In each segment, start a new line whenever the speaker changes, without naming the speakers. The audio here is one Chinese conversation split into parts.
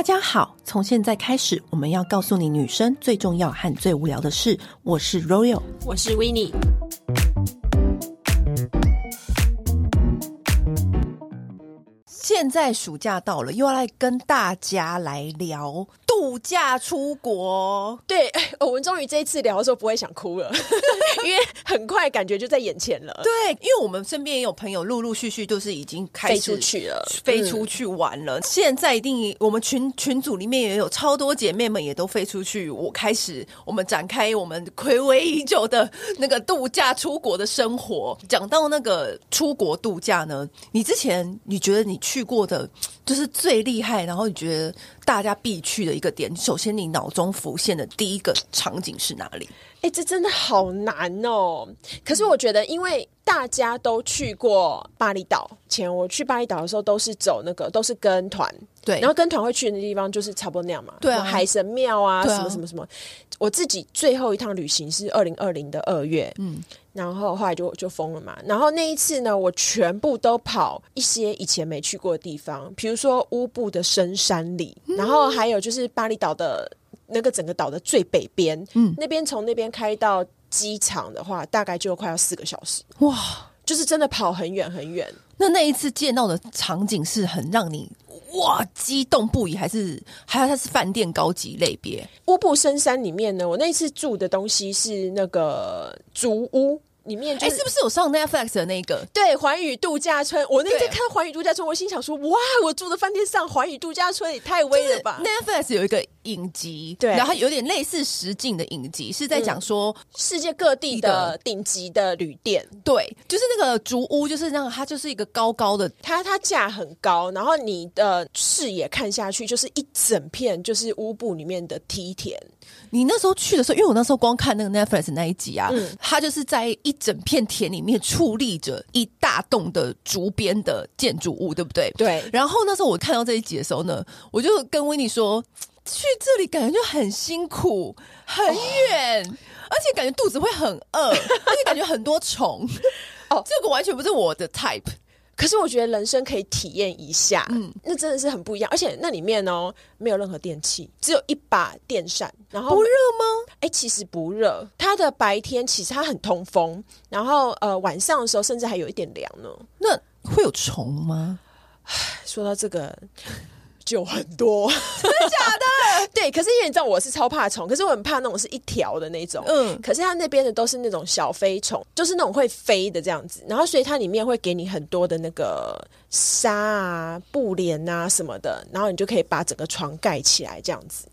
大家好，从现在开始，我们要告诉你女生最重要和最无聊的事。我是 Royal，
我是 Winnie。
现在暑假到了，又要来跟大家来聊度假出国。
对，我们终于这一次聊的时候不会想哭了，因为很快感觉就在眼前了。
对，因为我们身边也有朋友陆陆续续都是已经开始
飞出去了，
飞出去玩了。嗯、现在一定，我们群群组里面也有超多姐妹们也都飞出去。我开始，我们展开我们睽违已久的那个度假出国的生活。讲到那个出国度假呢，你之前你觉得你？去过的，就是最厉害，然后你觉得大家必去的一个点。首先，你脑中浮现的第一个场景是哪里？
哎、欸，这真的好难哦。可是我觉得，因为大家都去过巴厘岛，前我去巴厘岛的时候，都是走那个，都是跟团。对，然后跟团会去的地方就是差不多那样嘛。对啊，海神庙啊，啊什么什么什么。我自己最后一趟旅行是二零二零的二月，嗯。然后后来就就封了嘛。然后那一次呢，我全部都跑一些以前没去过的地方，比如说乌布的深山里，嗯、然后还有就是巴厘岛的那个整个岛的最北边，嗯，那边从那边开到机场的话，大概就快要四个小时。哇，就是真的跑很远很远。
那那一次见到的场景是很让你哇激动不已，还是还有它是饭店高级类别？
乌布深山里面呢，我那一次住的东西是那个竹屋。里面哎、
就是，是不是有上 Netflix 的那个？
对，环宇度假村。我那天看到环宇度假村，我心想说：哇，我住的饭店上环宇度假村也太威了吧，
就是！Netflix 有一个影集，对，然后有点类似实境的影集，是在讲说、嗯、
世界各地的顶级的旅店。
对，就是那个竹屋，就是那个它就是一个高高的，
它它架很高，然后你的视野看下去就是一整片，就是乌布里面的梯田。
你那时候去的时候，因为我那时候光看那个 Netflix 那一集啊，嗯，它就是在一整片田里面矗立着一大栋的竹编的建筑物，对不对？
对。然后那时候我看到这一集的时候呢，我就跟 Winnie 说，去这里感觉就很辛苦，很远，哦，而且感觉肚子会很饿，而且感觉很多虫。哦，这个完全不是我的 type。可是我觉得人生可以体验一下，嗯，那真的是很不一样。而且那里面哦，没有任何电器，只有一把电扇，然后
不热吗？
哎，其实不热。它的白天其实它很通风，然后呃晚上的时候甚至还有一点凉呢。
那会有虫吗？
说到这个。就很多，真的假的？对，可是因为你知道我是超怕虫，可是我很怕那种是一条的那种。嗯，可是它那边的都是那种小飞虫，就是那种会飞的这样子。然后所以它里面会给你很多的那个纱啊、布帘啊什么的，然后你就可以把整个床盖起来这样子。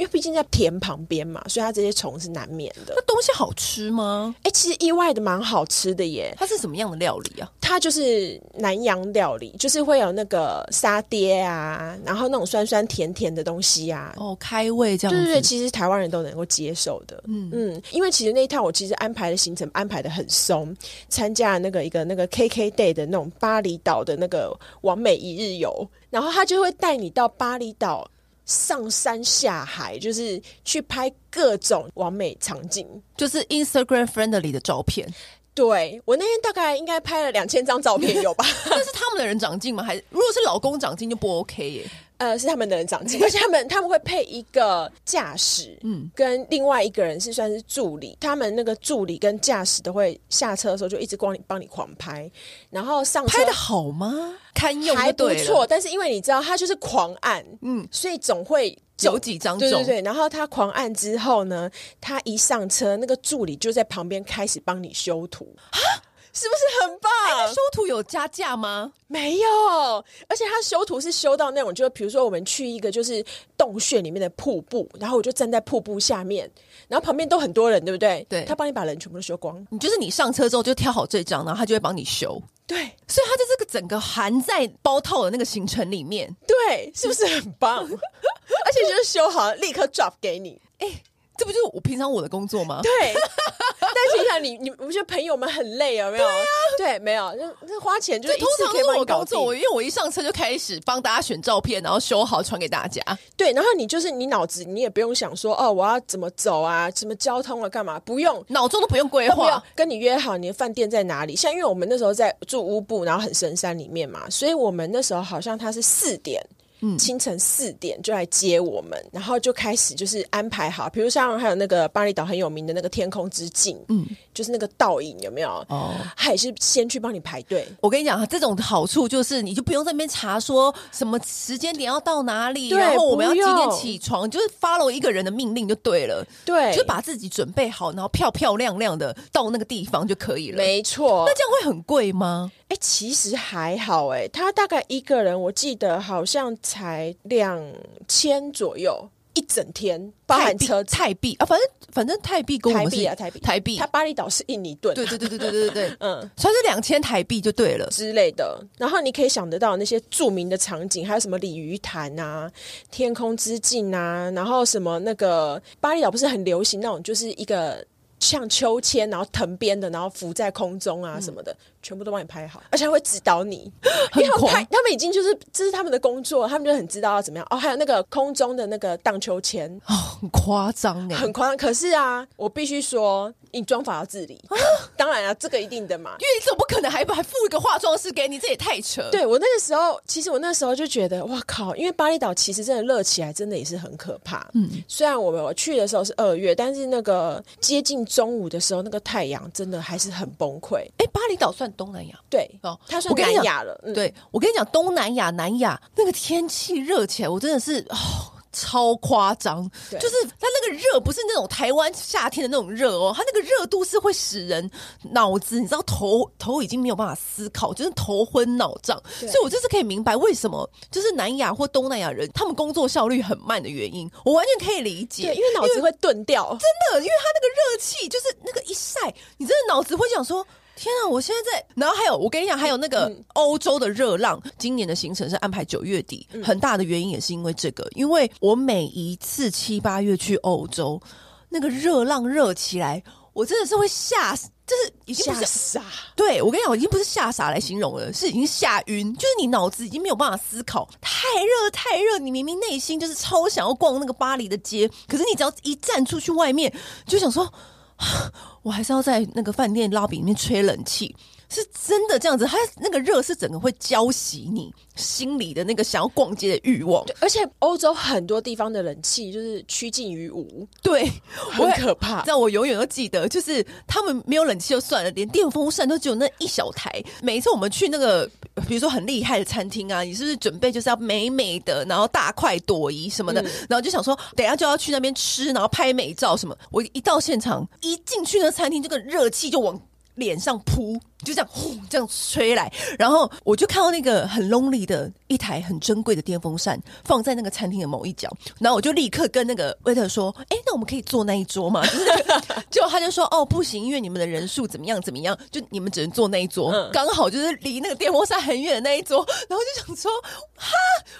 因为毕竟在田旁边嘛，所以它这些虫是难免的。
那东西好吃吗？
哎、欸，其实意外的蛮好吃的耶。
它是什么样的料理啊？
它就是南洋料理，就是会有那个沙爹啊，然后那种酸酸甜甜的东西啊。
哦，开胃这样子。
对对对，其实台湾人都能够接受的。嗯嗯，因为其实那一趟我其实安排的行程安排的很松，参加了那个一个那个 KK Day 的那种巴厘岛的那个完美一日游，然后他就会带你到巴厘岛。上山下海，就是去拍各种完美场景，
就是 Instagram friendly 的照片。
对，我那天大概应该拍了两千张照片有吧？
但是他们的人长进吗？还是如果是老公长进就不 OK 耶？
呃，是他们的人长进，而且他们他们会配一个驾驶，嗯，跟另外一个人是算是助理，他们那个助理跟驾驶都会下车的时候就一直帮你帮你狂拍，然后上车
拍的好吗？堪用
还不错，但是因为你知道他就是狂按，嗯，所以总会
有几张
对对对，然后他狂按之后呢，他一上车，那个助理就在旁边开始帮你修图啊。是不是很棒？
欸、修图有加价吗？
没有，而且他修图是修到那种，就比如说我们去一个就是洞穴里面的瀑布，然后我就站在瀑布下面，然后旁边都很多人，对不对？对，他帮你把人全部都修光。
你就是你上车之后就挑好这张，然后他就会帮你修。
对，
所以他在这个整个含在包套的那个行程里面，
对，是不是很棒？而且就是修好立刻 drop 给你，哎、欸。
这不就是我平常我的工作吗？
对，但是想你，你不觉得朋友们很累有？没有？对啊，对，没有，就那花钱就是一次可以帮我搞定。
因为我一上车就开始帮大家选照片，然后修好传给大家。
对，然后你就是你脑子你也不用想说哦，我要怎么走啊，什么交通啊，干嘛？不用，
脑中都不用规划，
跟你约好你的饭店在哪里。像因为我们那时候在住乌布，然后很深山里面嘛，所以我们那时候好像他是四点。嗯，清晨四点就来接我们，然后就开始就是安排好，比如像还有那个巴厘岛很有名的那个天空之镜，嗯，就是那个倒影有没有？哦，还是先去帮你排队。
我跟你讲，这种好处就是你就不用在那边查说什么时间点要到哪里，然后我们要几点起床，就是 follow 一个人的命令就对了。对，就把自己准备好，然后漂漂亮亮的到那个地方就可以了。
没错，
那这样会很贵吗？
哎，其实还好，哎，他大概一个人，我记得好像才两千左右一整天，包含车
泰币啊，反正反正泰币跟我们是
台币啊，台币。
台币，
他巴厘岛是印尼盾，
对对对对对对对，嗯，算是两千台币就对了。
之类的。然后你可以想得到那些著名的场景，还有什么鲤鱼潭啊、天空之镜啊，然后什么那个巴厘岛不是很流行那种，就是一个。像秋千，然后藤编的，然后浮在空中啊什么的，嗯、全部都帮你拍好，而且还会指导你。因为他们拍，他们已经就是这是他们的工作，他们就很知道要怎么样。哦，还有那个空中的那个荡秋千，
哦，很夸张哎，
很夸张。可是啊，我必须说。你妆法要自理，啊、当然了、啊，这个一定的嘛，
因为你总不可能还还付一个化妆师给你，这也太扯。
对，我那个时候，其实我那时候就觉得，哇靠！因为巴厘岛其实真的热起来，真的也是很可怕。嗯，虽然我们我去的时候是二月，但是那个接近中午的时候，那个太阳真的还是很崩溃。
哎，巴厘岛算东南亚？
对哦，它算南亚了。
嗯、对，我跟你讲，东南亚、南亚那个天气热起来，我真的是哦。超夸张，就是它那个热不是那种台湾夏天的那种热哦，它那个热度是会使人脑子，你知道头头已经没有办法思考，就是头昏脑胀。所以我就是可以明白为什么就是南亚或东南亚人他们工作效率很慢的原因，我完全可以理解，
因为脑子会钝掉，
真的，因为它那个热气就是那个一晒，你真的脑子会想说。天啊！我现在在，然后还有，我跟你讲，还有那个欧洲的热浪，嗯、今年的行程是安排九月底，嗯、很大的原因也是因为这个，因为我每一次七八月去欧洲，那个热浪热起来，我真的是会吓死，就是已经吓傻。对，我跟你讲，我已经不是吓傻来形容了，是已经吓晕，就是你脑子已经没有办法思考，太热太热，你明明内心就是超想要逛那个巴黎的街，可是你只要一站出去外面，就想说。我还是要在那个饭店烙饼里面吹冷气。是真的这样子，它那个热是整个会浇熄你心里的那个想要逛街的欲望，
而且欧洲很多地方的冷气就是趋近于无，
对，
很可怕。
让我永远都记得，就是他们没有冷气就算了，连电风扇都只有那一小台。每一次我们去那个，比如说很厉害的餐厅啊，你是不是准备就是要美美的，然后大快朵颐什么的，嗯、然后就想说等一下就要去那边吃，然后拍美照什么。我一到现场，一进去那餐厅，这个热气就往脸上扑。就这样呼，这样吹来，然后我就看到那个很 lonely 的一台很珍贵的电风扇放在那个餐厅的某一角，然后我就立刻跟那个 waiter 说：“哎，那我们可以坐那一桌吗？”就他就说：“哦，不行，因为你们的人数怎么样怎么样，就你们只能坐那一桌，嗯、刚好就是离那个电风扇很远的那一桌。”然后就想说：“哈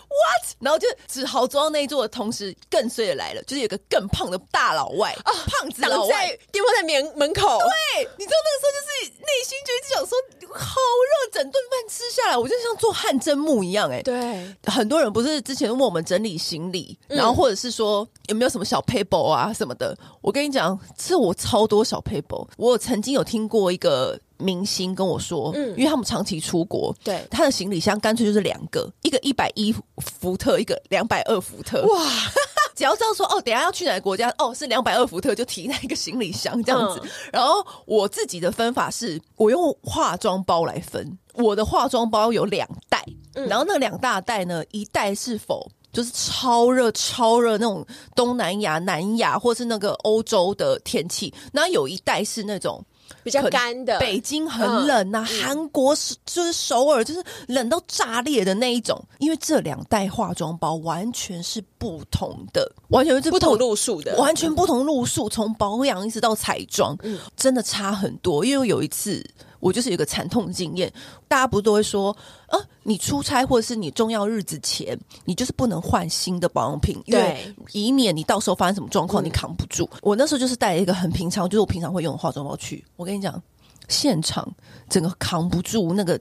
，what？” 然后就只好坐到那一桌的同时，更衰的来了，就是有个更胖的大老外啊，胖子老外，
电风扇门门口。
对，你知道那个时候就是内心就。想说好热，整顿饭吃下来，我就像做汗蒸木一样哎、欸。
对，
很多人不是之前问我们整理行李，嗯、然后或者是说有没有什么小 paper 啊什么的。我跟你讲，这我超多小 paper。我曾经有听过一个明星跟我说，嗯，因为他们长期出国，对，他的行李箱干脆就是两个，一个一百一伏特，一个两百二伏特。哇！只要知道说哦，等下要去哪个国家哦，是两百二伏特就提那个行李箱这样子。嗯、然后我自己的分法是，我用化妆包来分。我的化妆包有两袋，嗯、然后那两大袋呢，一袋是否就是超热超热那种东南亚、南亚或是那个欧洲的天气，然后有一袋是那种。
比较干的，
北京很冷呐、啊，韩、嗯、国是就是首尔就是冷到炸裂的那一种。因为这两袋化妆包完全是不同的，完全是不，
不同路数的，
完全不同路数，从保养一直到彩妆，嗯、真的差很多。因为有一次。我就是有个惨痛经验，大家不都会说，呃，你出差或者是你重要日子前，你就是不能换新的保养品，对，以免你到时候发生什么状况，你扛不住。嗯、我那时候就是带了一个很平常，就是我平常会用的化妆包去。我跟你讲，现场整个扛不住那个。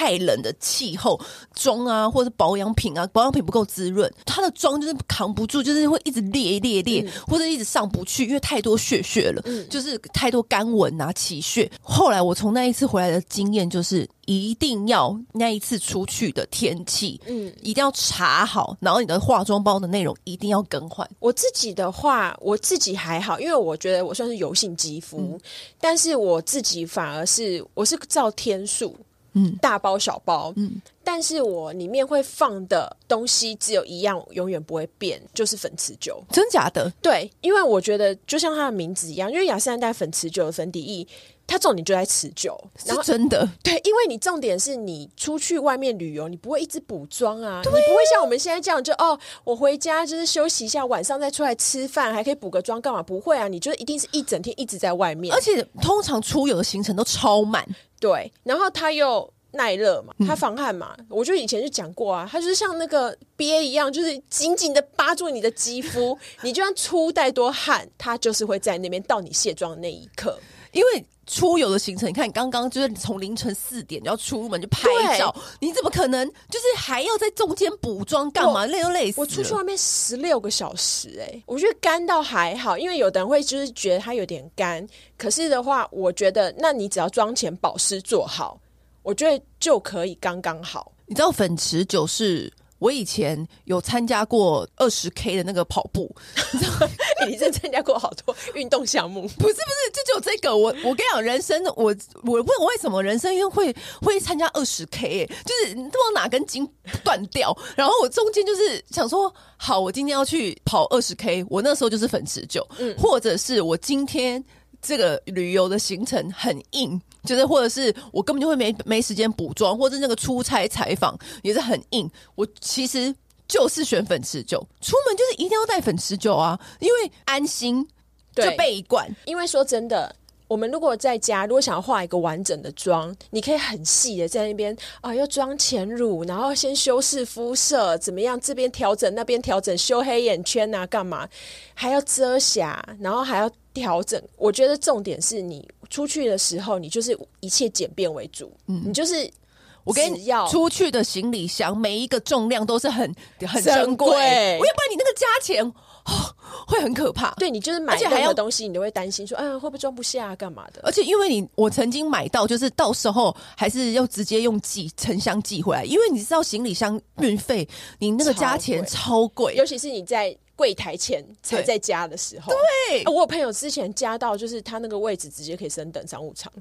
太冷的气候，妆啊或者保养品啊，保养品不够滋润，它的妆就是扛不住，就是会一直裂裂裂，嗯、或者一直上不去，因为太多血血了，嗯、就是太多干纹啊起血。后来我从那一次回来的经验就是。一定要那一次出去的天气，嗯，一定要查好，然后你的化妆包的内容一定要更换。
我自己的话，我自己还好，因为我觉得我算是油性肌肤，嗯、但是我自己反而是我是照天数，嗯，大包小包，嗯，但是我里面会放的东西只有一样，永远不会变，就是粉持久。
真假的？
对，因为我觉得就像它的名字一样，因为雅诗兰黛粉持久的粉底液。它重点就在持久，然后
真的。
对，因为你重点是你出去外面旅游，你不会一直补妆啊，对你不会像我们现在这样就哦，我回家就是休息一下，晚上再出来吃饭，还可以补个妆干嘛？不会啊，你就一定是一整天一直在外面，
而且通常出游的行程都超满，
对，然后它又耐热嘛，它防汗嘛，嗯、我就以前就讲过啊，它就是像那个鳖一样，就是紧紧的扒住你的肌肤，你就算出再多汗，它就是会在那边到你卸妆的那一刻，
因为。出游的行程，你看你刚刚就是从凌晨四点就要出门就拍照，你怎么可能就是还要在中间补妆干嘛？累都累死。
我出去外面十六个小时，欸，哎，我觉得干到还好，因为有的人会就是觉得它有点干，可是的话，我觉得那你只要妆前保湿做好，我觉得就可以刚刚好。
你知道粉持久是？我以前有参加过二十 K 的那个跑步，你知道吗？
你真参加过好多运动项目？
不 是不是，就只有这个。我我跟你讲，人生我我问我为什么人生因为会会参加二十 K，就是不知道哪根筋断掉。然后我中间就是想说，好，我今天要去跑二十 K，我那时候就是粉持久，嗯，或者是我今天。这个旅游的行程很硬，就是或者是我根本就会没没时间补妆，或者那个出差采访也是很硬。我其实就是选粉持久，出门就是一定要带粉持久啊，因为安心，就备一罐。
因为说真的。我们如果在家，如果想要化一个完整的妆，你可以很细的在那边啊，要妆前乳，然后先修饰肤色，怎么样？这边调整，那边调整，修黑眼圈啊，干嘛？还要遮瑕，然后还要调整。我觉得重点是你出去的时候，你就是一切简便为主。嗯，你就是
我跟你要出去的行李箱，每一个重量都是很很珍贵，我要不然你那个加钱。哦，会很可怕。
对，你就是买任何东西，你都会担心说，啊，会不会装不下，干嘛的？
而且因为你，我曾经买到，就是到时候还是要直接用寄成箱寄回来，因为你知道行李箱运费，你那个加钱超贵，
尤其是你在柜台前才在加的时候。
对，
我有朋友之前加到，就是他那个位置直接可以升等商务舱。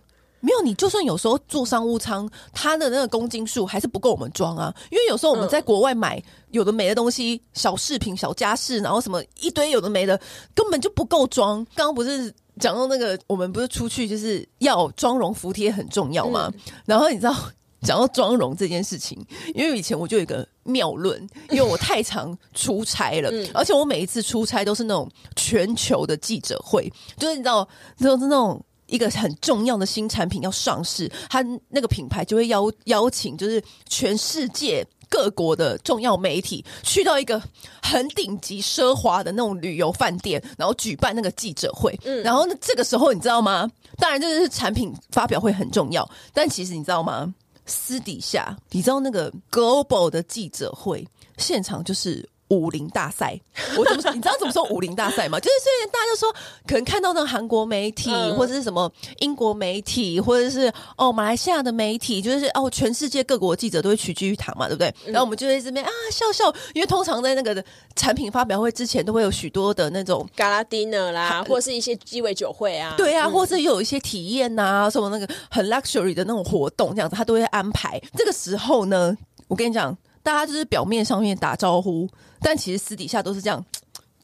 没有，你就算有时候坐商务舱，它的那个公斤数还是不够我们装啊。因为有时候我们在国外买有的没的东西，小饰品、小家饰，然后什么一堆有的没的，根本就不够装。刚刚不是讲到那个，我们不是出去就是要妆容服帖很重要吗？嗯、然后你知道 讲到妆容这件事情，因为以前我就有一个谬论，因为我太常出差了，嗯、而且我每一次出差都是那种全球的记者会，就是你知道，就是那种。一个很重要的新产品要上市，他那个品牌就会邀邀请，就是全世界各国的重要媒体去到一个很顶级奢华的那种旅游饭店，然后举办那个记者会。嗯，然后呢，这个时候你知道吗？当然，就是产品发表会很重要，但其实你知道吗？私底下，你知道那个 Global 的记者会现场就是。武林大赛，我怎么说？你知道怎么说武林大赛吗？就是虽然大家就说，可能看到那个韩国媒体，嗯、或者是什么英国媒体，或者是哦马来西亚的媒体，就是哦全世界各国记者都会齐聚一堂嘛，对不对？嗯、然后我们就在这边啊笑笑，因为通常在那个产品发表会之前，都会有许多的那种
gala dinner 啦，啊、或是一些鸡尾酒会啊，
对啊，嗯、或是又有一些体验呐、啊，什么那个很 luxury 的那种活动，这样子他都会安排。这个时候呢，我跟你讲，大家就是表面上面打招呼。但其实私底下都是这样。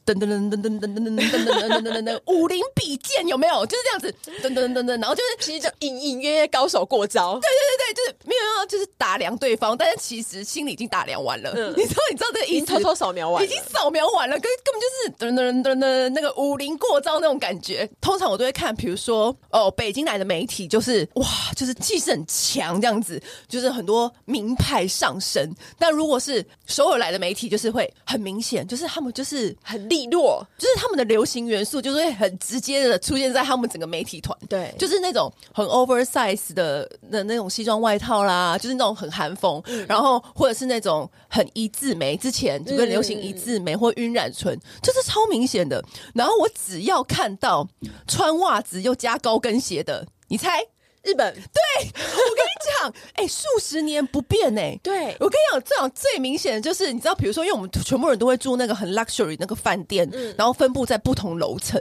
噔噔噔噔噔噔噔噔噔噔噔噔噔噔，武林比剑有没有？就是这样子，噔噔噔噔，然后就是
其实就隐隐约约高手过招。
对对对对，就是没有要就是打量对方，但是其实心里已经打量完了。你知道你知道这个意思？
偷偷扫描完，
已经扫描完了，根根本就是噔噔噔噔那个武林过招那种感觉。通常我都会看，比如说哦，北京来的媒体就是哇，就是气势很强这样子，就是很多名牌上身。但如果是首尔来的媒体，就是会很明显，就是他们就是很厉。利落，就是他们的流行元素，就是会很直接的出现在他们整个媒体团。对，就是那种很 oversize 的的那种西装外套啦，啊，就是那种很韩风，嗯、然后或者是那种很一字眉，之前就跟流行一字眉或晕染唇，就是超明显的。然后我只要看到穿袜子又加高跟鞋的，你猜？
日本。
对，我跟你讲，哎、欸，数十年不变哎、欸。
对，
我跟你讲，这种最明显的就是，你知道，比如说，因为我们全部人都会住那个很 luxury 那个饭店，嗯、然后分布在不同楼层，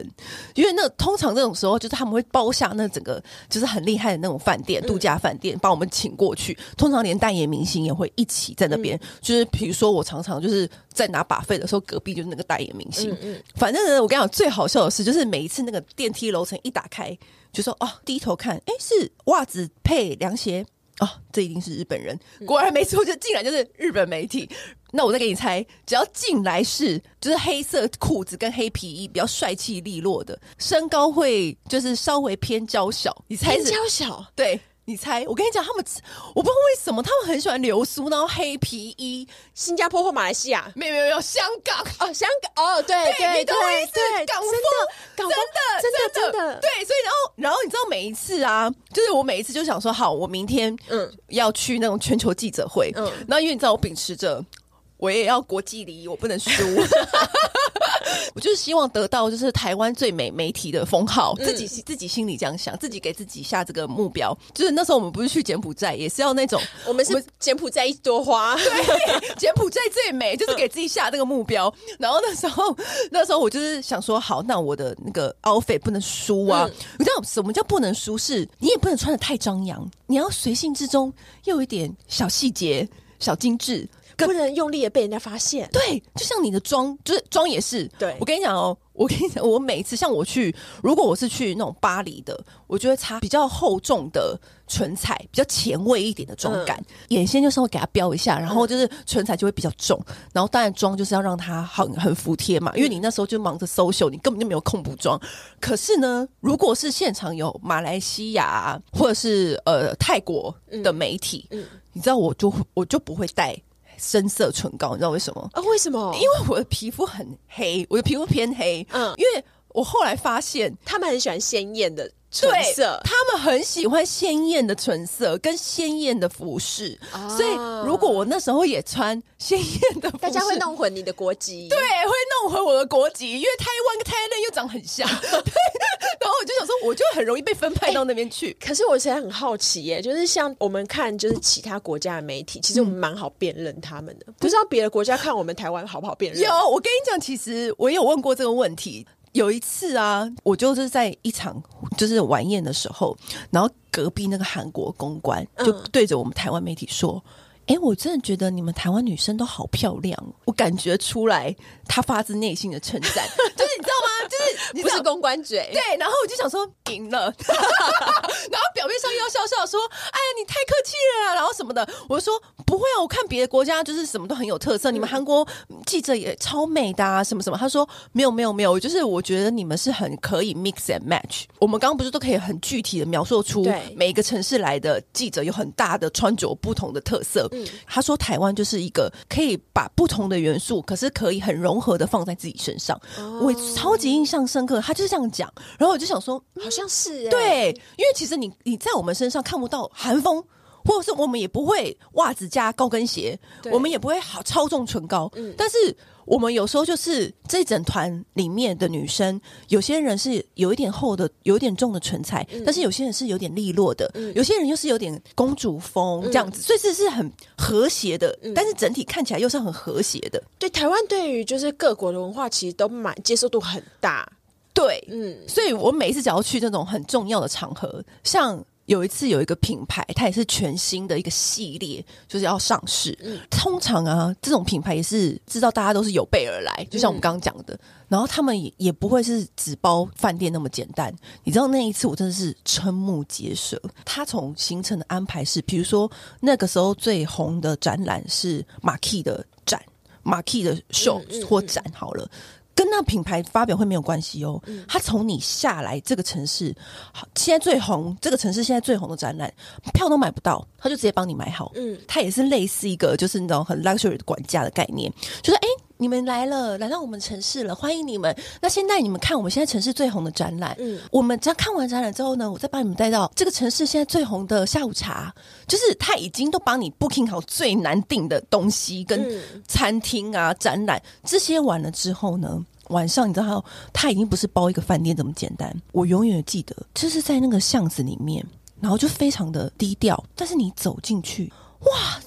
因为那通常这种时候，就是他们会包下那整个就是很厉害的那种饭店，度假饭店，把我们请过去。通常连代言明星也会一起在那边，嗯、就是比如说我常常就是在拿 buffet 的时候，隔壁就是那个代言明星。反正呢，我跟你讲，最好笑的是，就是每一次那个电梯楼层一打开。就说哦，低头看，哎，是袜子配凉鞋哦，这一定是日本人。果然没错，就进来就是日本媒体。那我再给你猜，只要进来是就是黑色裤子跟黑皮衣，比较帅气利落的，身高会就是稍微偏娇小。你猜是
娇小？
对。你猜？我跟你讲，他们我不知道为什么他们很喜欢流苏，然后黑皮衣。
新加坡或马来西亚？
没有没有没有，香港
哦，香港哦，对对对对，
港风，真的真的真的对，所以然后然后你知道每一次啊，就是我每一次就想说，好，我明天嗯要去那种全球记者会，嗯，然后因为你知道我秉持着我也要国际礼仪，我不能输。我就是希望得到就是台湾最美媒体的封号，自己自己心里这样想，自己给自己下这个目标。就是那时候我们不是去柬埔寨，也是要那种，
我们是柬埔寨一朵花，
对，柬埔寨最美，就是给自己下这个目标。然后那时候那时候我就是想说，好，那我的那个 outfit 不能输啊！你知道什么叫不能输？是你也不能穿的太张扬，你要随性之中又有一点小细节、小精致。
不能用力的被人家发现。
对，就像你的妆，就是妆也是。对，我跟你讲哦，我跟你讲，我每次像我去，如果我是去那种巴黎的，我就会擦比较厚重的唇彩，比较前卫一点的妆感，嗯、眼线就稍微给它标一下，然后就是唇彩就会比较重，然后当然妆就是要让它很很服帖嘛，因为你那时候就忙着 social，你根本就没有空补妆。可是呢，如果是现场有马来西亚或者是呃泰国的媒体，嗯嗯、你知道我就我就不会带。深色唇膏，你知道为什么？
啊，为什么？
因为我的皮肤很黑，我的皮肤偏黑。嗯，因为我后来发现，
他们很喜欢鲜艳的唇色，
他们很喜欢鲜艳的唇色跟鲜艳的服饰。啊、所以，如果我那时候也穿鲜艳的服饰，
大家会弄混你的国籍。
对，会弄混我的国籍，因为台湾跟台湾又长很像。对。然后我就想说，我就很容易被分派到那边去。
欸、可是我现在很好奇耶，就是像我们看，就是其他国家的媒体，其实我们蛮好辨认他们的。嗯、不知道别的国家看我们台湾好不好辨认？
有，我跟你讲，其实我也有问过这个问题。有一次啊，我就是在一场就是晚宴的时候，然后隔壁那个韩国公关就对着我们台湾媒体说：“哎、我真的觉得你们台湾女生都好漂亮。”我感觉出来他发自内心的称赞，就是你知道吗？就是你
不是公关嘴，
对，然后我就想说赢了，然后表面上又要笑笑说：“哎呀，你太客气了啊。”然后什么的，我就说不会啊，我看别的国家就是什么都很有特色，嗯、你们韩国记者也超美的啊，什么什么。他说没有没有没有，就是我觉得你们是很可以 mix and match。我们刚刚不是都可以很具体的描述出每一个城市来的记者有很大的穿着不同的特色。嗯、他说台湾就是一个可以把不同的元素，可是可以很融合的放在自己身上。哦、我超级。印象深刻，他就是这样讲，然后我就想说，
好像是、欸、
对，因为其实你你在我们身上看不到寒风，或者是我们也不会袜子加高跟鞋，我们也不会好超重唇膏，嗯，但是。我们有时候就是这整团里面的女生，有些人是有一点厚的，有一点重的唇彩，嗯、但是有些人是有点利落的，嗯、有些人又是有点公主风这样子，嗯、所以是是很和谐的，嗯、但是整体看起来又是很和谐的。
对，台湾对于就是各国的文化其实都蛮接受度很大，
对，嗯，所以我每一次只要去这种很重要的场合，像。有一次有一个品牌，它也是全新的一个系列，就是要上市。嗯、通常啊，这种品牌也是知道大家都是有备而来，就像我们刚刚讲的。嗯、然后他们也也不会是只包饭店那么简单。你知道那一次我真的是瞠目结舌。他从行程的安排是，比如说那个时候最红的展览是马 key 的展，马 key 的 show 或展好了。嗯嗯嗯跟那品牌发表会没有关系哦，他从你下来这个城市，现在最红这个城市现在最红的展览，票都买不到，他就直接帮你买好。嗯，他也是类似一个就是那种很 luxury 的管家的概念，就是哎，你们来了，来到我们城市了，欢迎你们。那现在你们看我们现在城市最红的展览，嗯，我们只要看完展览之后呢，我再把你们带到这个城市现在最红的下午茶，就是他已经都帮你 booking 好最难订的东西跟餐厅啊、展览这些完了之后呢，晚上你知道他已经不是包一个饭店这么简单。我永远记得，就是在那个巷子里面，然后就非常的低调，但是你走进去，哇，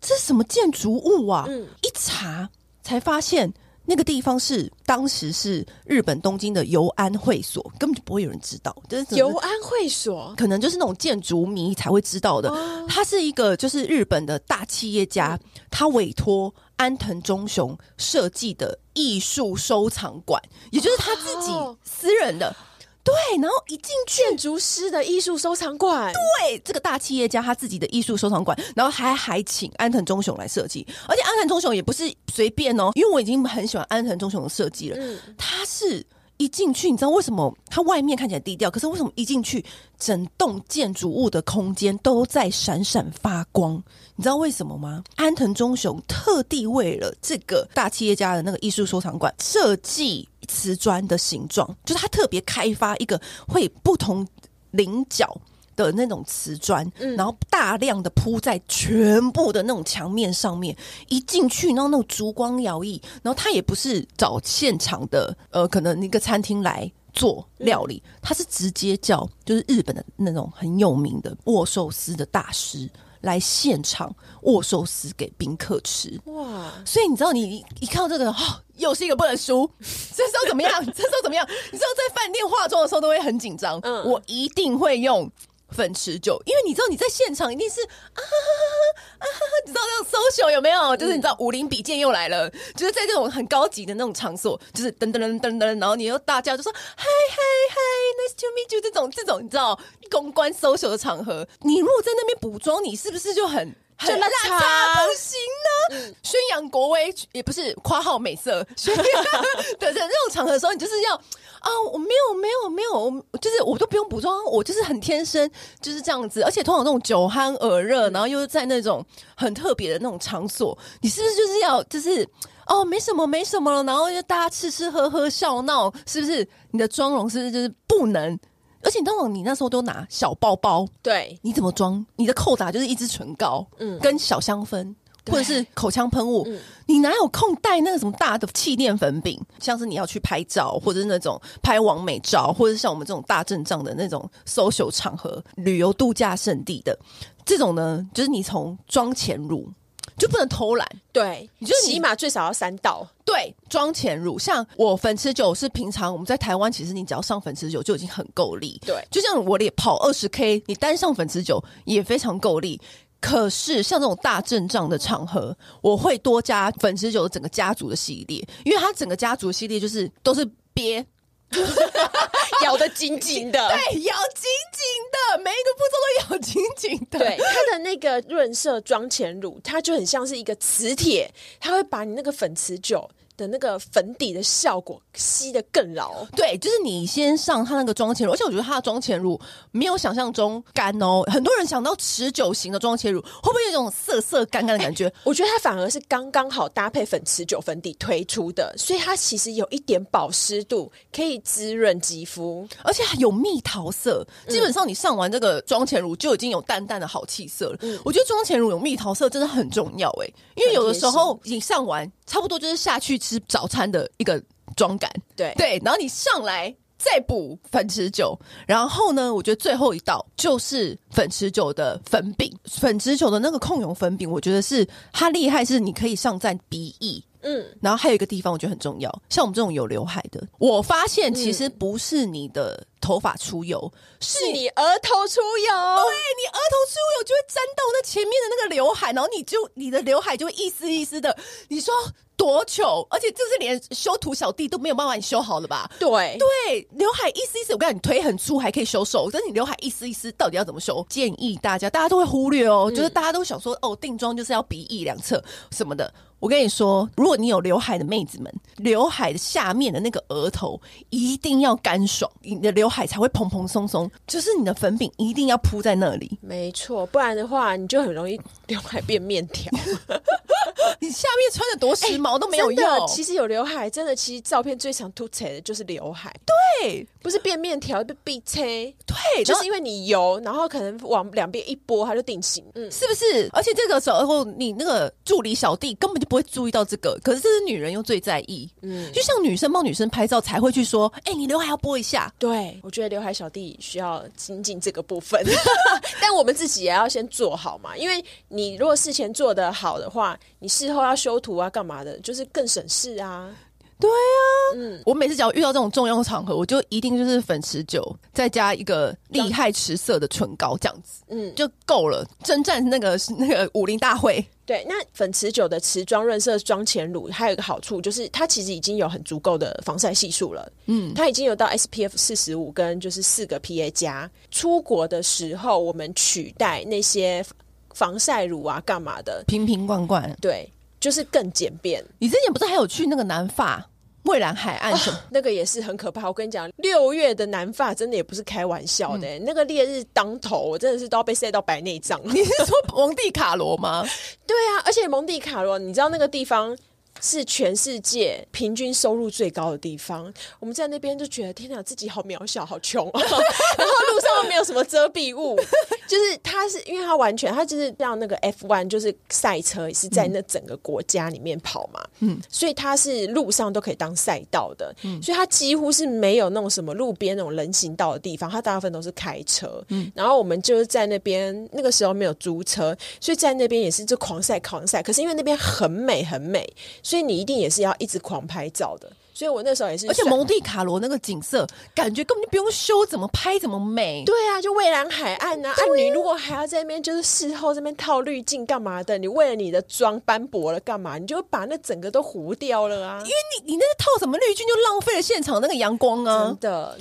这是什么建筑物啊？嗯，一查。才发现那个地方是当时是日本东京的游安会所，根本就不会有人知道。就是
游安会所，
可能就是那种建筑迷才会知道的。他是一个就是日本的大企业家，他委托安藤忠雄设计的艺术收藏馆，也就是他自己私人的。对，然后一进去，
建筑师的艺术收藏馆，
对，这个大企业家他自己的艺术收藏馆，然后还还请安藤忠雄来设计，而且安藤忠雄也不是随便哦，因为我已经很喜欢安藤忠雄的设计了，嗯，他是。一进去，你知道为什么它外面看起来低调？可是为什么一进去，整栋建筑物的空间都在闪闪发光？你知道为什么吗？安藤忠雄特地为了这个大企业家的那个艺术收藏馆设计瓷砖的形状，就是他特别开发一个会不同棱角。的那种瓷砖，然后大量的铺在全部的那种墙面上面，一进去，然后那种烛光摇曳，然后他也不是找现场的，呃，可能一个餐厅来做料理，他是直接叫就是日本的那种很有名的握寿司的大师来现场握寿司给宾客吃。哇！所以你知道，你一看到这个，哦，又是一个不能输。这时候怎么样？这时候怎么样？你知道，在饭店化妆的时候都会很紧张。嗯，我一定会用。粉持久，因为你知道你在现场一定是啊哈哈啊哈哈，你知道那种 social 有没有？就是你知道武林比剑又来了，就是在这种很高级的那种场所，就是噔噔噔噔噔，然后你又大叫就说嗨嗨嗨，nice to meet you，这种这种你知道公关 social 的场合，你如果在那边补妆，你是不是就很？就邋遢不行呢，宣扬国威也不是夸号美色，宣 扬对在，那种场合的时候，你就是要啊，我没有没有没有，就是我都不用补妆，我就是很天生就是这样子。而且通常那种酒酣耳热，然后又是在那种很特别的那种场所，你是不是就是要就是哦，没什么没什么了，然后就大家吃吃喝喝笑闹，是不是？你的妆容是不是就是不能？而且你通常你那时候都拿小包包，
对，
你怎么装？你的扣打就是一支唇膏，嗯，跟小香氛或者是口腔喷雾，嗯，你哪有空带那个什么大的气垫粉饼？像是你要去拍照，或者是那种拍完美照，或者是像我们这种大阵仗的那种 social 场合、旅游度假胜地的这种呢，就是你从妆前乳。就不能偷懒，
对，你就起码最少要三道。
对，妆前乳，像我粉持久是平常我们在台湾，其实你只要上粉持久就已经很够力。
对，
就像我也跑二十 K，你单上粉持久也非常够力。可是像这种大阵仗的场合，我会多加粉持久的整个家族的系列，因为它整个家族系列就是都是鳖。
咬得紧紧的，
对，咬紧紧的，每一个步骤都咬紧紧的。
对，它的那个润色妆前乳，它就很像是一个磁铁，它会把你那个粉持久的那个粉底的效果吸的更牢，
对，就是你先上它那个妆前乳，而且我觉得它的妆前乳没有想象中干哦。很多人想到持久型的妆前乳，会不会有一种涩涩干干的感觉？欸，
我觉得它反而是刚刚好搭配粉持久粉底推出的，所以它其实有一点保湿度，可以滋润肌肤，
而且有蜜桃色。基本上你上完这个妆前乳就已经有淡淡的好气色了。嗯，我觉得妆前乳有蜜桃色真的很重要哎，因为有的时候你上完差不多就是下去吃早餐的一个妆感，
对。
对，然后你上来再补粉持久，然后呢，我觉得最后一道就是粉持久的粉饼，粉持久的那个控油粉饼，我觉得是它厉害，是你可以上在鼻翼，嗯，然后还有一个地方我觉得很重要，像我们这种有刘海的，我发现其实不是你的头发出油，嗯、是你额头出油，对，你额头出油就会沾到那前面的那个刘海，然后你就你的刘海就会一丝一丝的，你说。多糗，而且就是连修图小弟都没有办法你修好了吧？
对
对，刘海一丝一丝，我跟你讲，你腿很粗还可以修瘦，但是你刘海一丝一丝，到底要怎么修？建议大家，大家都会忽略哦，嗯、就是大家都想说，哦，定妆就是要鼻翼两侧什么的。我跟你说，如果你有刘海的妹子们，刘海的下面的那个额头一定要干爽，你的刘海才会蓬蓬松松。就是你的粉饼一定要铺在那里，
没错，不然的话你就很容易刘海变面条。
你下面穿的多时髦都没有用。
其实有刘海，真的，其实照片最想凸起来的就是刘海。
对，
不是变面条，就必车。
对，
就是因为你油，然后可能往两边一拨，它就定型。
嗯，是不是？而且这个时候，你那个助理小弟根本就不会注意到这个，可是这是女人又最在意。嗯，就像女生帮女生拍照才会去说：“哎、欸，你刘海要拨一下。”
对，我觉得刘海小弟需要精进这个部分，但我们自己也要先做好嘛。因为你如果事前做得好的话，你事后要修图啊，干嘛的，就是更省事啊。
对啊，嗯，我每次只要遇到这种重要场合，我就一定就是粉持久，再加一个厉害持色的唇膏，这样子，嗯，就够了。征战那个 那个武林大会。
对，那粉持久的持妆润色妆前乳还有一个好处，就是它其实已经有很足够的防晒系数了，嗯，它已经有到 SPF 四十五跟就是四个 PA 加。出国的时候，我们取代那些防晒乳啊，干嘛的，
瓶瓶罐罐，
对。就是更简便。
你之前不是还有去那个南法蔚蓝海岸什么、哦？
那个也是很可怕。我跟你讲，六月的南法真的也不是开玩笑的、欸。嗯、那个烈日当头，我真的是都要被晒到白内障。
你是说蒙地卡罗吗？
对啊，而且蒙地卡罗，你知道那个地方是全世界平均收入最高的地方。我们在那边就觉得，天哪，自己好渺小，好穷。然后路上又没有什么遮蔽物。就是它是因为它完全，它就是像那个 F1，就是赛车也是在那整个国家里面跑嘛，嗯，所以它是路上都可以当赛道的，嗯，所以它几乎是没有那种什么路边那种人行道的地方，它大部分都是开车，嗯，然后我们就是在那边那个时候没有租车，所以在那边也是就狂晒狂晒，可是因为那边很美很美，所以你一定也是要一直狂拍照的。所以我那时候也是，
而且蒙地卡罗那个景色，感觉根本就不用修，怎么拍怎么美。
对啊，就蔚蓝海岸呐、啊。啊，啊你如果还要在那边，就是事后这边套滤镜干嘛的？你为了你的妆斑驳了干嘛？你就把那整个都糊掉了啊！因为
你你那个套什么滤镜，就浪费了现场那个阳光啊！
真的。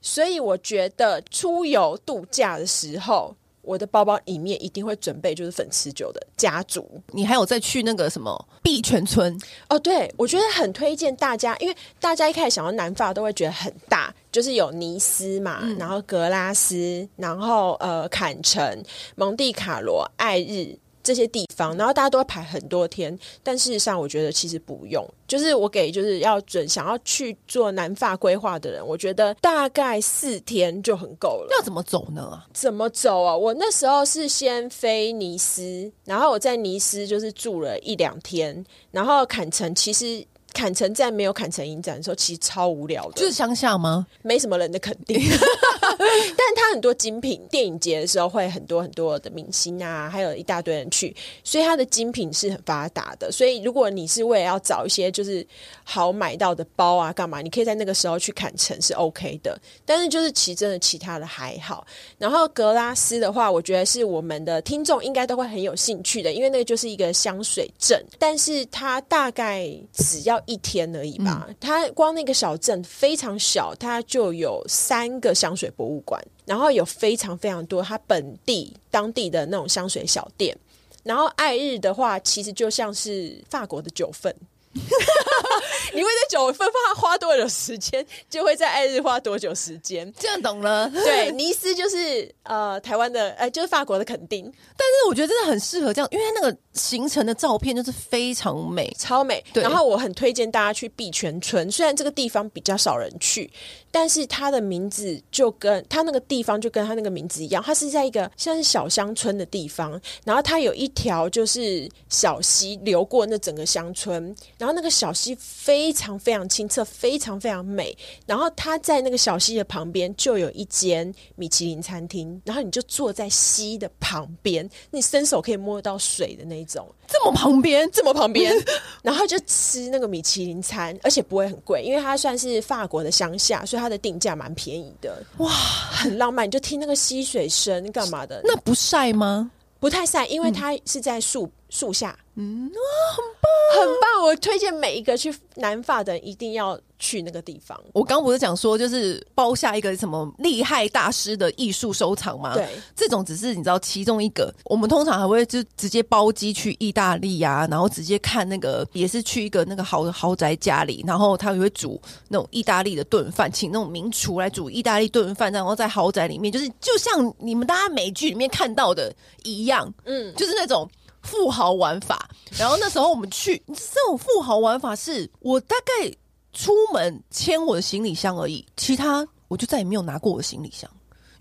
所以我觉得出游度假的时候。我的包包里面一定会准备就是粉持久的家族。
你还有再去那个什么碧泉村
哦？对，我觉得很推荐大家，因为大家一开始想到南法都会觉得很大，就是有尼斯嘛，嗯、然后格拉斯，然后呃坎城、蒙地卡罗、爱日。这些地方，然后大家都会排很多天，但事实上，我觉得其实不用。就是我给就是要准想要去做南法规划的人，我觉得大概四天就很够了。
要怎么走呢？
怎么走啊？我那时候是先飞尼斯，然后我在尼斯就是住了一两天，然后坎城其实。坎城在没有坎城影展的时候，其实超无聊的，
就是乡下吗？
没什么人的垦丁，但它很多精品。电影节的时候会很多很多的明星啊，还有一大堆人去，所以它的精品是很发达的。所以如果你是为了要找一些就是好买到的包啊，干嘛，你可以在那个时候去砍城是 OK 的。但是就是其真的其他的还好。然后格拉斯的话，我觉得是我们的听众应该都会很有兴趣的，因为那个就是一个香水镇，但是它大概只要。一天而已吧，它光那个小镇非常小，它就有三个香水博物馆，然后有非常非常多它本地当地的那种香水小店，然后爱日的话，其实就像是法国的九份。你会在九份花花多久时间，就会在爱日花多久时间？
这样懂了。
对，尼斯就是呃台湾的，呃就是法国的垦丁。
但是我觉得真的很适合这样，因为那个行程的照片就是非常美，
超美。然后我很推荐大家去碧泉村，虽然这个地方比较少人去，但是它的名字就跟它那个地方就跟它那个名字一样，它是在一个像是小乡村的地方，然后它有一条就是小溪流过那整个乡村。然后那个小溪非常非常清澈，非常非常美。然后它在那个小溪的旁边就有一间米其林餐厅，然后你就坐在溪的旁边，你伸手可以摸到水的那种，
这么旁边，
这么旁边，然后就吃那个米其林餐，而且不会很贵，因为它算是法国的乡下，所以它的定价蛮便宜的。哇，很浪漫，你就听那个溪水声，干嘛的？
那不晒吗？
不太晒，因为它是在树树下。
嗯，哇，很棒，
很棒！我推荐每一个去南法的人一定要去那个地方。
我刚不是讲说，就是包下一个什么厉害大师的艺术收藏吗？
对，
这种只是你知道其中一个。我们通常还会就直接包机去意大利啊，然后直接看那个，也是去一个那个豪豪宅家里，然后他也会煮那种意大利的炖饭，请那种名厨来煮意大利炖饭，然后在豪宅里面，就是就像你们大家美剧里面看到的一样，嗯，就是那种。富豪玩法。然后那时候我们去，这种富豪玩法是我大概出门牵我的行李箱而已，其他我就再也没有拿过我的行李箱。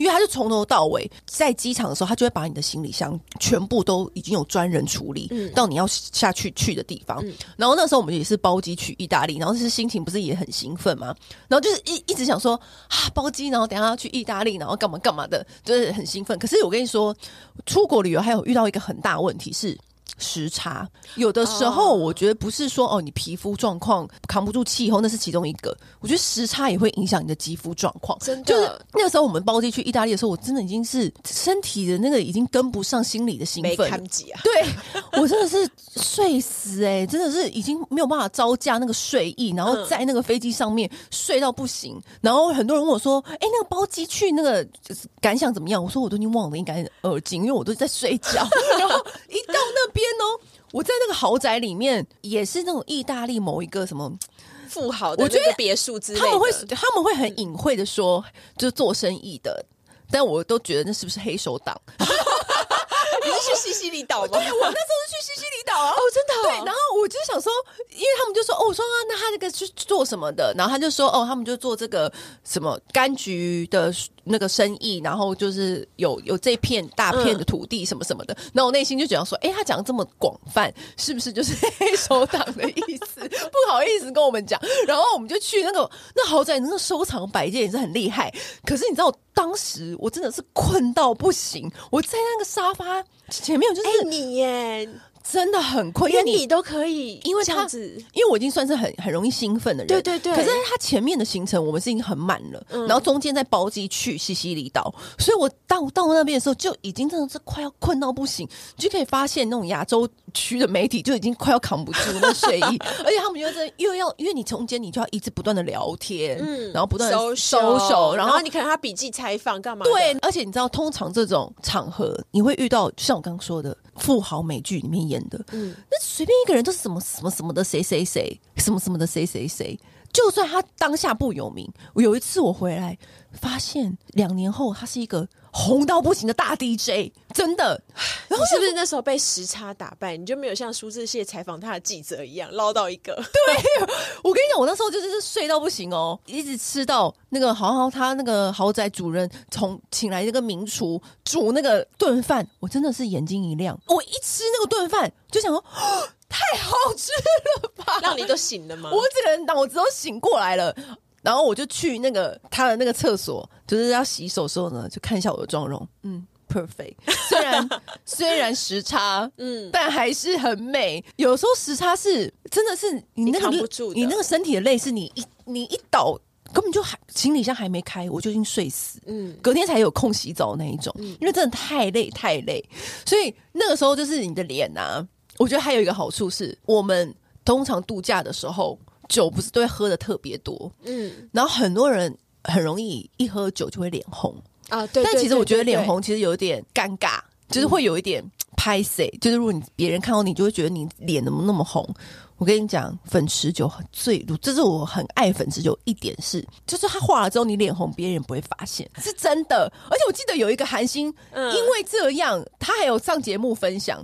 因为他就从头到尾在机场的时候，他就会把你的行李箱全部都已经有专人处理，嗯、到你要下去去的地方。嗯、然后那时候我们也是包机去意大利，然后是心情不是也很兴奋吗？然后就是一一直想说啊，包机，然后等下要去意大利，然后干嘛干嘛的，就是很兴奋。可是我跟你说，出国旅游还有遇到一个很大问题是。时差有的时候，我觉得不是说哦，你皮肤状况扛不住气候，那是其中一个。我觉得时差也会影响你的肌肤状况。
真的，
就是那个时候我们包机去意大利的时候，我真的已经是身体的那个已经跟不上心理的兴奋。
啊、
对，我真的是睡死哎、欸，真的是已经没有办法招架那个睡意，然后在那个飞机上面睡到不行。然后很多人问我说：“哎、欸，那个包机去那个感想怎么样？”我说：“我都已经忘了应该耳机，因为我都在睡觉。”然后一到那边。哦，我在那个豪宅里面，也是那种意大利某一个什么
富豪的，我觉得别墅之类的，
他们会他们会很隐晦的说，就是做生意的，但我都觉得那是不是黑手党？
你是去西西里岛吗？
对，我那时候是去西西里岛啊。哦，
真的、哦。
对，然后我就想说，因为他们就说，哦，我说啊，那他这个是做什么的？然后他就说，哦，他们就做这个什么柑橘的。那个生意，然后就是有有这片大片的土地什么什么的，那、嗯、我内心就觉得说，哎、欸，他讲的这么广泛，是不是就是黑手党的意思？不好意思跟我们讲，然后我们就去那个那豪宅，那个收藏摆件也是很厉害。可是你知道，当时我真的是困到不行，我在那个沙发前面，就是、
欸、你耶。
真的很困，因为
你都可以，
因为这样子，因为我已经算是很很容易兴奋的人，
对对对。
可是他前面的行程我们是已经很满了，嗯、然后中间再包机去西西里岛，所以我到到那边的时候就已经真的是快要困到不行，你就可以发现那种亚洲区的媒体就已经快要扛不住那睡意，而且他们又在又要，因为你中间你就要一直不断的聊天，嗯，然后不断的收收手，然后，
然后你可能他笔记采访干嘛？
对，而且你知道，通常这种场合你会遇到，像我刚刚说的。富豪美剧里面演的，嗯，那随便一个人都是什么什么什么的谁谁谁，什么什么的谁谁谁，就算他当下不有名，我有一次我回来发现，两年后他是一个。红到不行的大 DJ，真的。
然后是不是那时候被时差打败，你就没有像苏志燮采访他的记者一样捞到一个？
对，我跟你讲，我那时候就是睡到不行哦，一直吃到那个好好他那个豪宅主人从请来那个名厨煮那个炖饭，我真的是眼睛一亮。我一吃那个炖饭，就想说 太好吃了吧，
让你都醒了吗？
我整个人脑子都醒过来了。然后我就去那个他的那个厕所，就是要洗手的时候呢，就看一下我的妆容，嗯，perfect。虽然 虽然时差，嗯，但还是很美。有时候时差是真的是你那个
你
那个身体的累是你一你一倒根本就还行李箱还没开，我就已经睡死，嗯，隔天才有空洗澡那一种，嗯，因为真的太累太累。所以那个时候就是你的脸啊，我觉得还有一个好处是我们通常度假的时候。酒不是都会喝的特别多，嗯，然后很多人很容易一喝酒就会脸红
啊，对。
但其实我觉得脸红其实有点尴尬，就是会有一点拍谢，就是如果你别人看到你就会觉得你脸怎么那么红。我跟你讲，粉持酒最，这是我很爱粉持久一点是，就是它化了之后你脸红，别人也不会发现，是真的。而且我记得有一个韩星，因为这样，他还有上节目分享。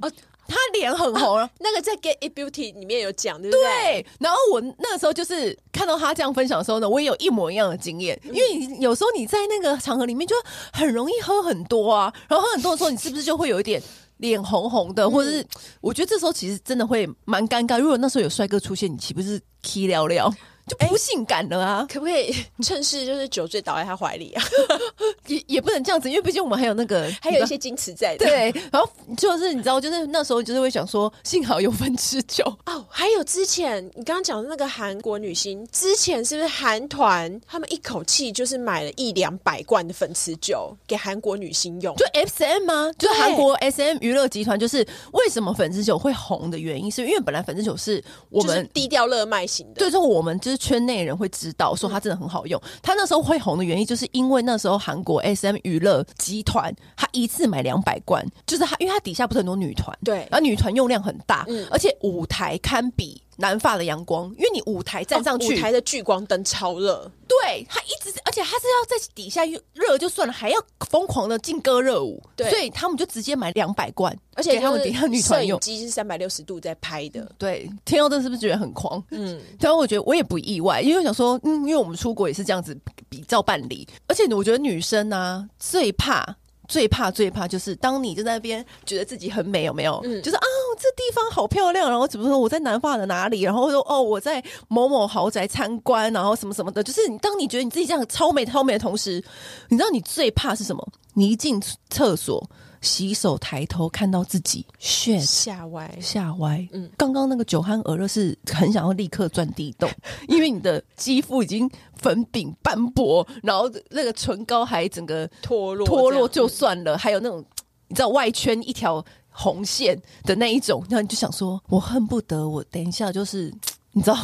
他脸很红，啊，
那个在《Get It Beauty》里面有讲，对不对？
对。然后我那个时候就是看到他这样分享的时候呢，我也有一模一样的经验。因为你有时候你在那个场合里面就很容易喝很多啊，然后喝很多的时候，你是不是就会有一点脸红红的，或者是我觉得这时候其实真的会蛮尴尬。如果那时候有帅哥出现，你岂不是气撩撩？就不性感了啊！
可不可以趁势就是酒醉倒在他怀里啊？
也也不能这样子，因为毕竟我们还有那个
还有一些矜持在的。
对，然后就是你知道，就是那时候就是会想说，幸好有粉持酒
哦。还有之前你刚刚讲的那个韩国女星，之前是不是韩团他们一口气就是买了一两百罐的粉持酒给韩国女星用？
就 SM 吗？就韩国 SM 娱乐集团，就是为什么粉持酒会红的原因，是因为本来粉持酒是我们
低调热卖型的，
对，就是我们就是。圈内人会知道，说它真的很好用。它那时候会红的原因，就是因为那时候韩国 SM 娱乐集团，他一次买两百罐，就是他，因为它底下不是很多女团，
对，
然后女团用量很大，嗯，而且舞台堪比南发的阳光，因为你舞台站上去，
哦、舞台的聚光灯超热，
对，他一直，而且他是要在底下热就算了，还要疯狂的劲歌热舞，对，所以他们就直接买两百罐，
而且
他们底下女团用
机是三百六十度在拍的，
对，天佑真是不是觉得很狂？嗯，然后我觉得我也不意外，因为我想说，嗯，因为我们出国也是这样子比照办理，而且我觉得女生呢、啊、最怕。最怕最怕就是当你就在那边觉得自己很美，有没有？嗯，就是啊，这地方好漂亮，然后怎么说我在南法的哪里，然后说哦我在某某豪宅参观，然后什么什么的，就是你当你觉得你自己这样超美超美的同时，你知道你最怕是什么？你一进厕所。洗手抬头看到自己，shit
吓歪
吓歪。嗯，刚刚那个酒酣耳热是很想要立刻钻地洞，因为你的肌肤已经粉饼斑驳，然后那个唇膏还整个
脱落
脱落就算了，还有那种你知道外圈一条红线的那一种，然后你就想说，我恨不得我等一下就是。你知道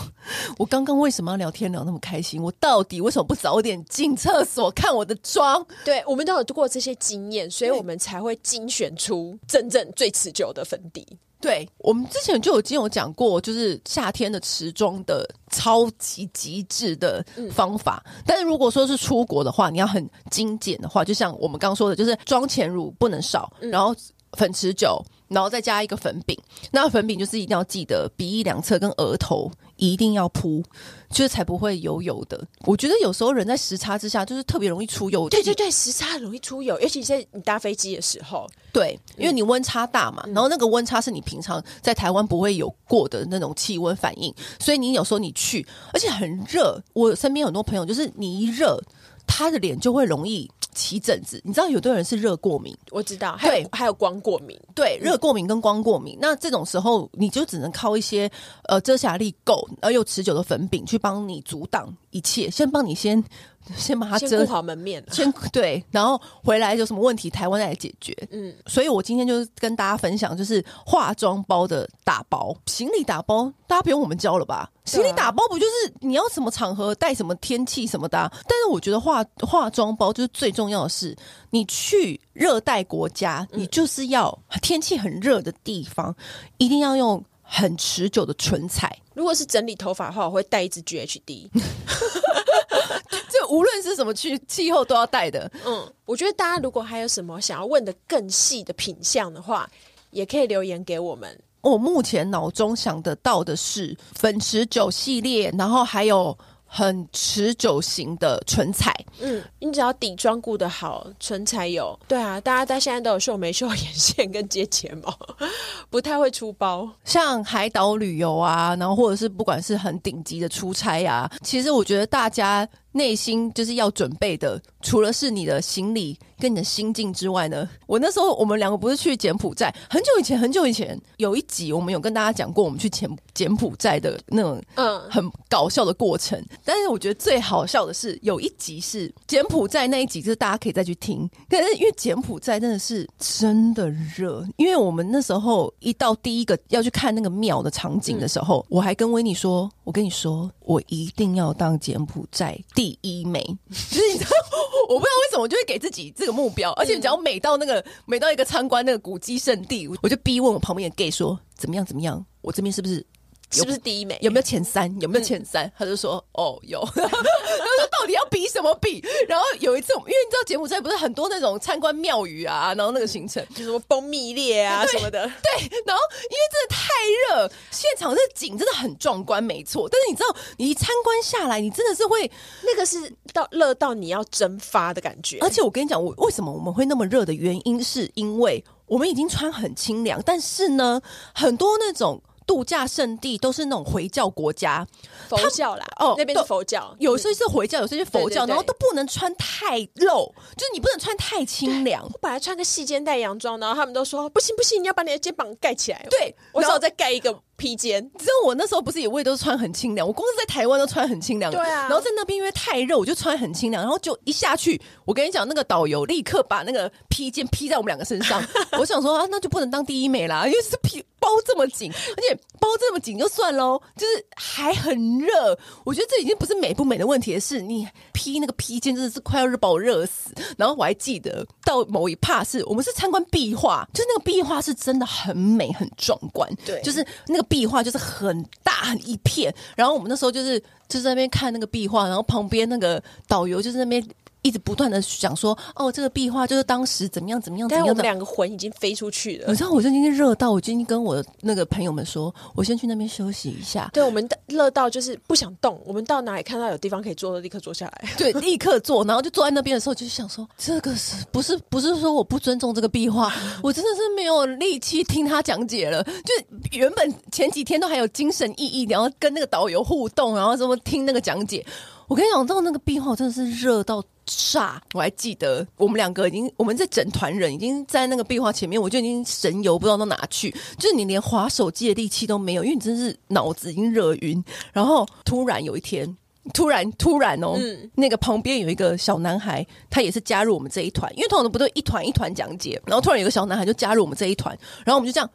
我刚刚为什么要聊天聊那么开心？我到底为什么不早点进厕所看我的妆？
对，我们都有过这些经验，所以我们才会精选出真正最持久的粉底。
对，我们之前就已经有讲过，就是夏天的持妆的超级极致的方法。嗯。但是如果说是出国的话，你要很精简的话，就像我们刚刚说的，就是妆前乳不能少，嗯，然后粉持久。然后再加一个粉饼，那粉饼就是一定要记得鼻翼两侧跟额头一定要铺，就是才不会油油的。我觉得有时候人在时差之下，就是特别容易出油。
对对对，时差容易出油，尤其是你搭飞机的时候。
对，因为你温差大嘛，嗯、然后那个温差是你平常在台湾不会有过的那种气温反应，所以你有时候你去，而且很热。我身边很多朋友，就是你一热，他的脸就会容易。起疹子，你知道有的人是热过敏，
我知道，还有对，还有光过敏，
对，热过敏跟光过敏，嗯、那这种时候你就只能靠一些呃遮瑕力够而又持久的粉饼去帮你阻挡一切，先帮你先。先把它遮
好门面，
先对，然后回来有什么问题，台湾再来解决。嗯，所以我今天就是跟大家分享，就是化妆包的打包，行李打包，大家不用我们教了吧？行李打包不就是你要什么场合带什么天气什么的？但是我觉得化化妆包就是最重要的是，你去热带国家，你就是要天气很热的地方，一定要用很持久的唇彩。
如果是整理头发的话，我会带一支 GHD。
这无论是什么去气候都要带的。
嗯，我觉得大家如果还有什么想要问的更细的品相的话，也可以留言给我们。
我目前脑中想得到的是粉持久系列，然后还有。很持久型的唇彩，
嗯，你只要底妆顾得好，唇彩有，对啊，大家大家现在都有秀眉、秀眼线跟接睫毛，不太会出包。
像海岛旅游啊，然后或者是不管是很顶级的出差啊，其实我觉得大家内心就是要准备的，除了是你的行李。跟你的心境之外呢，我那时候我们两个不是去柬埔寨，很久以前很久以前有一集我们有跟大家讲过，我们去柬柬埔寨的那种嗯很搞笑的过程。嗯、但是我觉得最好笑的是有一集是柬埔寨那一集，就是大家可以再去听。可是因为柬埔寨真的是真的热，因为我们那时候一到第一个要去看那个庙的场景的时候，嗯、我还跟维尼说：“我跟你说，我一定要当柬埔寨第一美。”就是你知道，我不知道为什么我就会给自己这个。目标，而且只要每到那个、嗯、每到一个参观那个古迹圣地，我就逼问我旁边的 gay 说怎么样怎么样，我这边是不是？
是不是第一美？
有没有前三？有没有前三？嗯、他就说：“哦，有。”他就说：“到底要比什么比？”然后有一次，因为你知道柬埔寨不是很多那种参观庙宇啊，然后那个行程
就什么蜂蜜列啊什么的。
对，然后因为真的太现场这景真的很壮观，没错。但是你知道，你一参观下来，你真的是会
那个是到热到你要蒸发的感觉。
而且我跟你讲，我为什么我们会那么热的原因，是因为我们已经穿很清凉，但是呢，很多那种。度假胜地都是那种回教国家，
佛教啦，哦，那边是佛教，
有些是回教，有些是佛教，然后都不能穿太露，就是你不能穿太清凉。
我本来穿个细肩带洋装，然后他们都说不行不行，你要把你的肩膀盖起来。
对，
我只好再盖一个披肩。
只有我那时候不是也我也都是穿很清凉，我光是在台湾都穿很清凉，对啊。然后在那边因为太热，我就穿很清凉，然后就一下去，我跟你讲，那个导游立刻把那个披肩披在我们两个身上。我想说啊，那就不能当第一美啦，因为是披。包这么紧，而且包这么紧就算喽，就是还很热。我觉得这已经不是美不美的问题，是你披那个披肩真的是快要把我热死。然后我还记得到某一趴是我们是参观壁画，就是那个壁画是真的很美很壮观，对，就是那个壁画就是很大很一片。然后我们那时候就是就是在那边看那个壁画，然后旁边那个导游就是那边。一直不断的想说，哦，这个壁画就是当时怎么样怎么样怎么样。但我们
两个魂已经飞出去了。
你知道，我就今天热到，我今天跟我那个朋友们说，我先去那边休息一下。
对，我们热到就是不想动，我们到哪里看到有地方可以坐，立刻坐下来。
对，立刻坐，然后就坐在那边的时候，就想说，这个是不是不是说我不尊重这个壁画？我真的是没有力气听他讲解了。就原本前几天都还有精神奕奕，然后跟那个导游互动，然后什么听那个讲解。我跟你讲，到那个壁画真的是热到。炸！我还记得我们两个已经，我们这整团人已经在那个壁画前面，我就已经神游不知道到哪去，就是你连滑手机的力气都没有，因为你真是脑子已经热晕。然后突然有一天，突然突然哦，那个旁边有一个小男孩，他也是加入我们这一团，因为通常不都一团一团讲解，然后突然有个小男孩就加入我们这一团，然后我们就这样，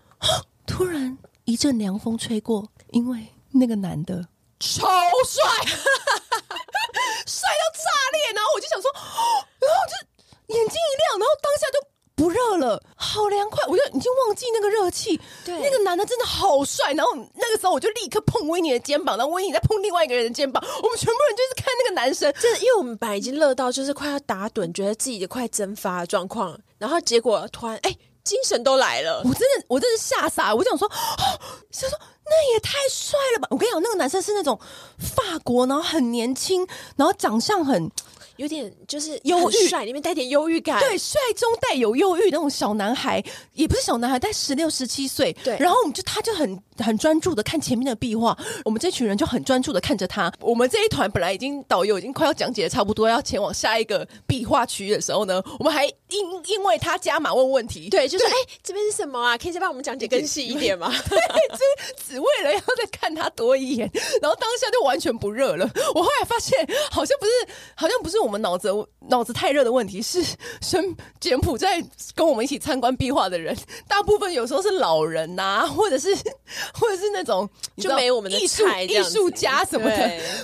突然一阵凉风吹过，因为那个男的超帅。帅到炸裂，然后我就想说，然后就眼睛一亮，然后当下就不热了，好凉快，我就已经忘记那个热气。对，那个男的真的好帅，然后那个时候我就立刻碰维尼的肩膀，然后维尼在碰另外一个人的肩膀，我们全部人就是看那个男生，
就是因为我们本来已经热到就是快要打盹，觉得自己快蒸发的状况，然后结果突然哎。欸精神都来了，
我真的，我真是吓傻。我想说，哦 想说那也太帅了吧！我跟你讲，那个男生是那种法国，然后很年轻，然后长相很。
有点就是忧郁，帅里面带点忧郁感，
对，帅中带有忧郁那种小男孩，也不是小男孩，但十六十七岁，对。然后我们就他就很很专注的看前面的壁画，我们这群人就很专注的看着他。我们这一团本来已经导游已经快要讲解的差不多，要前往下一个壁画区域的时候呢，我们还因因为他加码问问题，
对，就是哎这边是什么啊？可以再帮我们讲解更细一点吗？
对，只只为了要再看他多一眼，然后当下就完全不热了。我后来发现好像不是，好像不是我。我们脑子脑子太热的问题是，生柬埔寨跟我们一起参观壁画的人，大部分有时候是老人呐、啊，或者是 或者是那种
就没我们的
艺术艺术家什么的。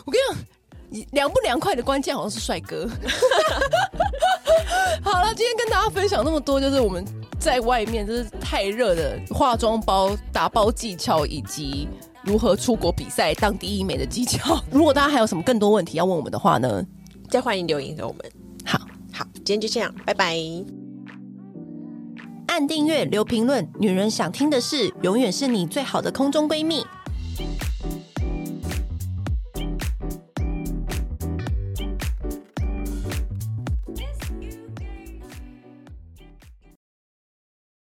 我跟你讲，凉不凉快的关键好像是帅哥。好了，今天跟大家分享那么多，就是我们在外面就是太热的化妆包打包技巧，以及如何出国比赛当第一美的技巧。如果大家还有什么更多问题要问我们的话呢？
再欢迎留言给我们。
好
好，今天就这样，拜拜。
按订阅，留评论，女人想听的事，永远是你最好的空中闺蜜。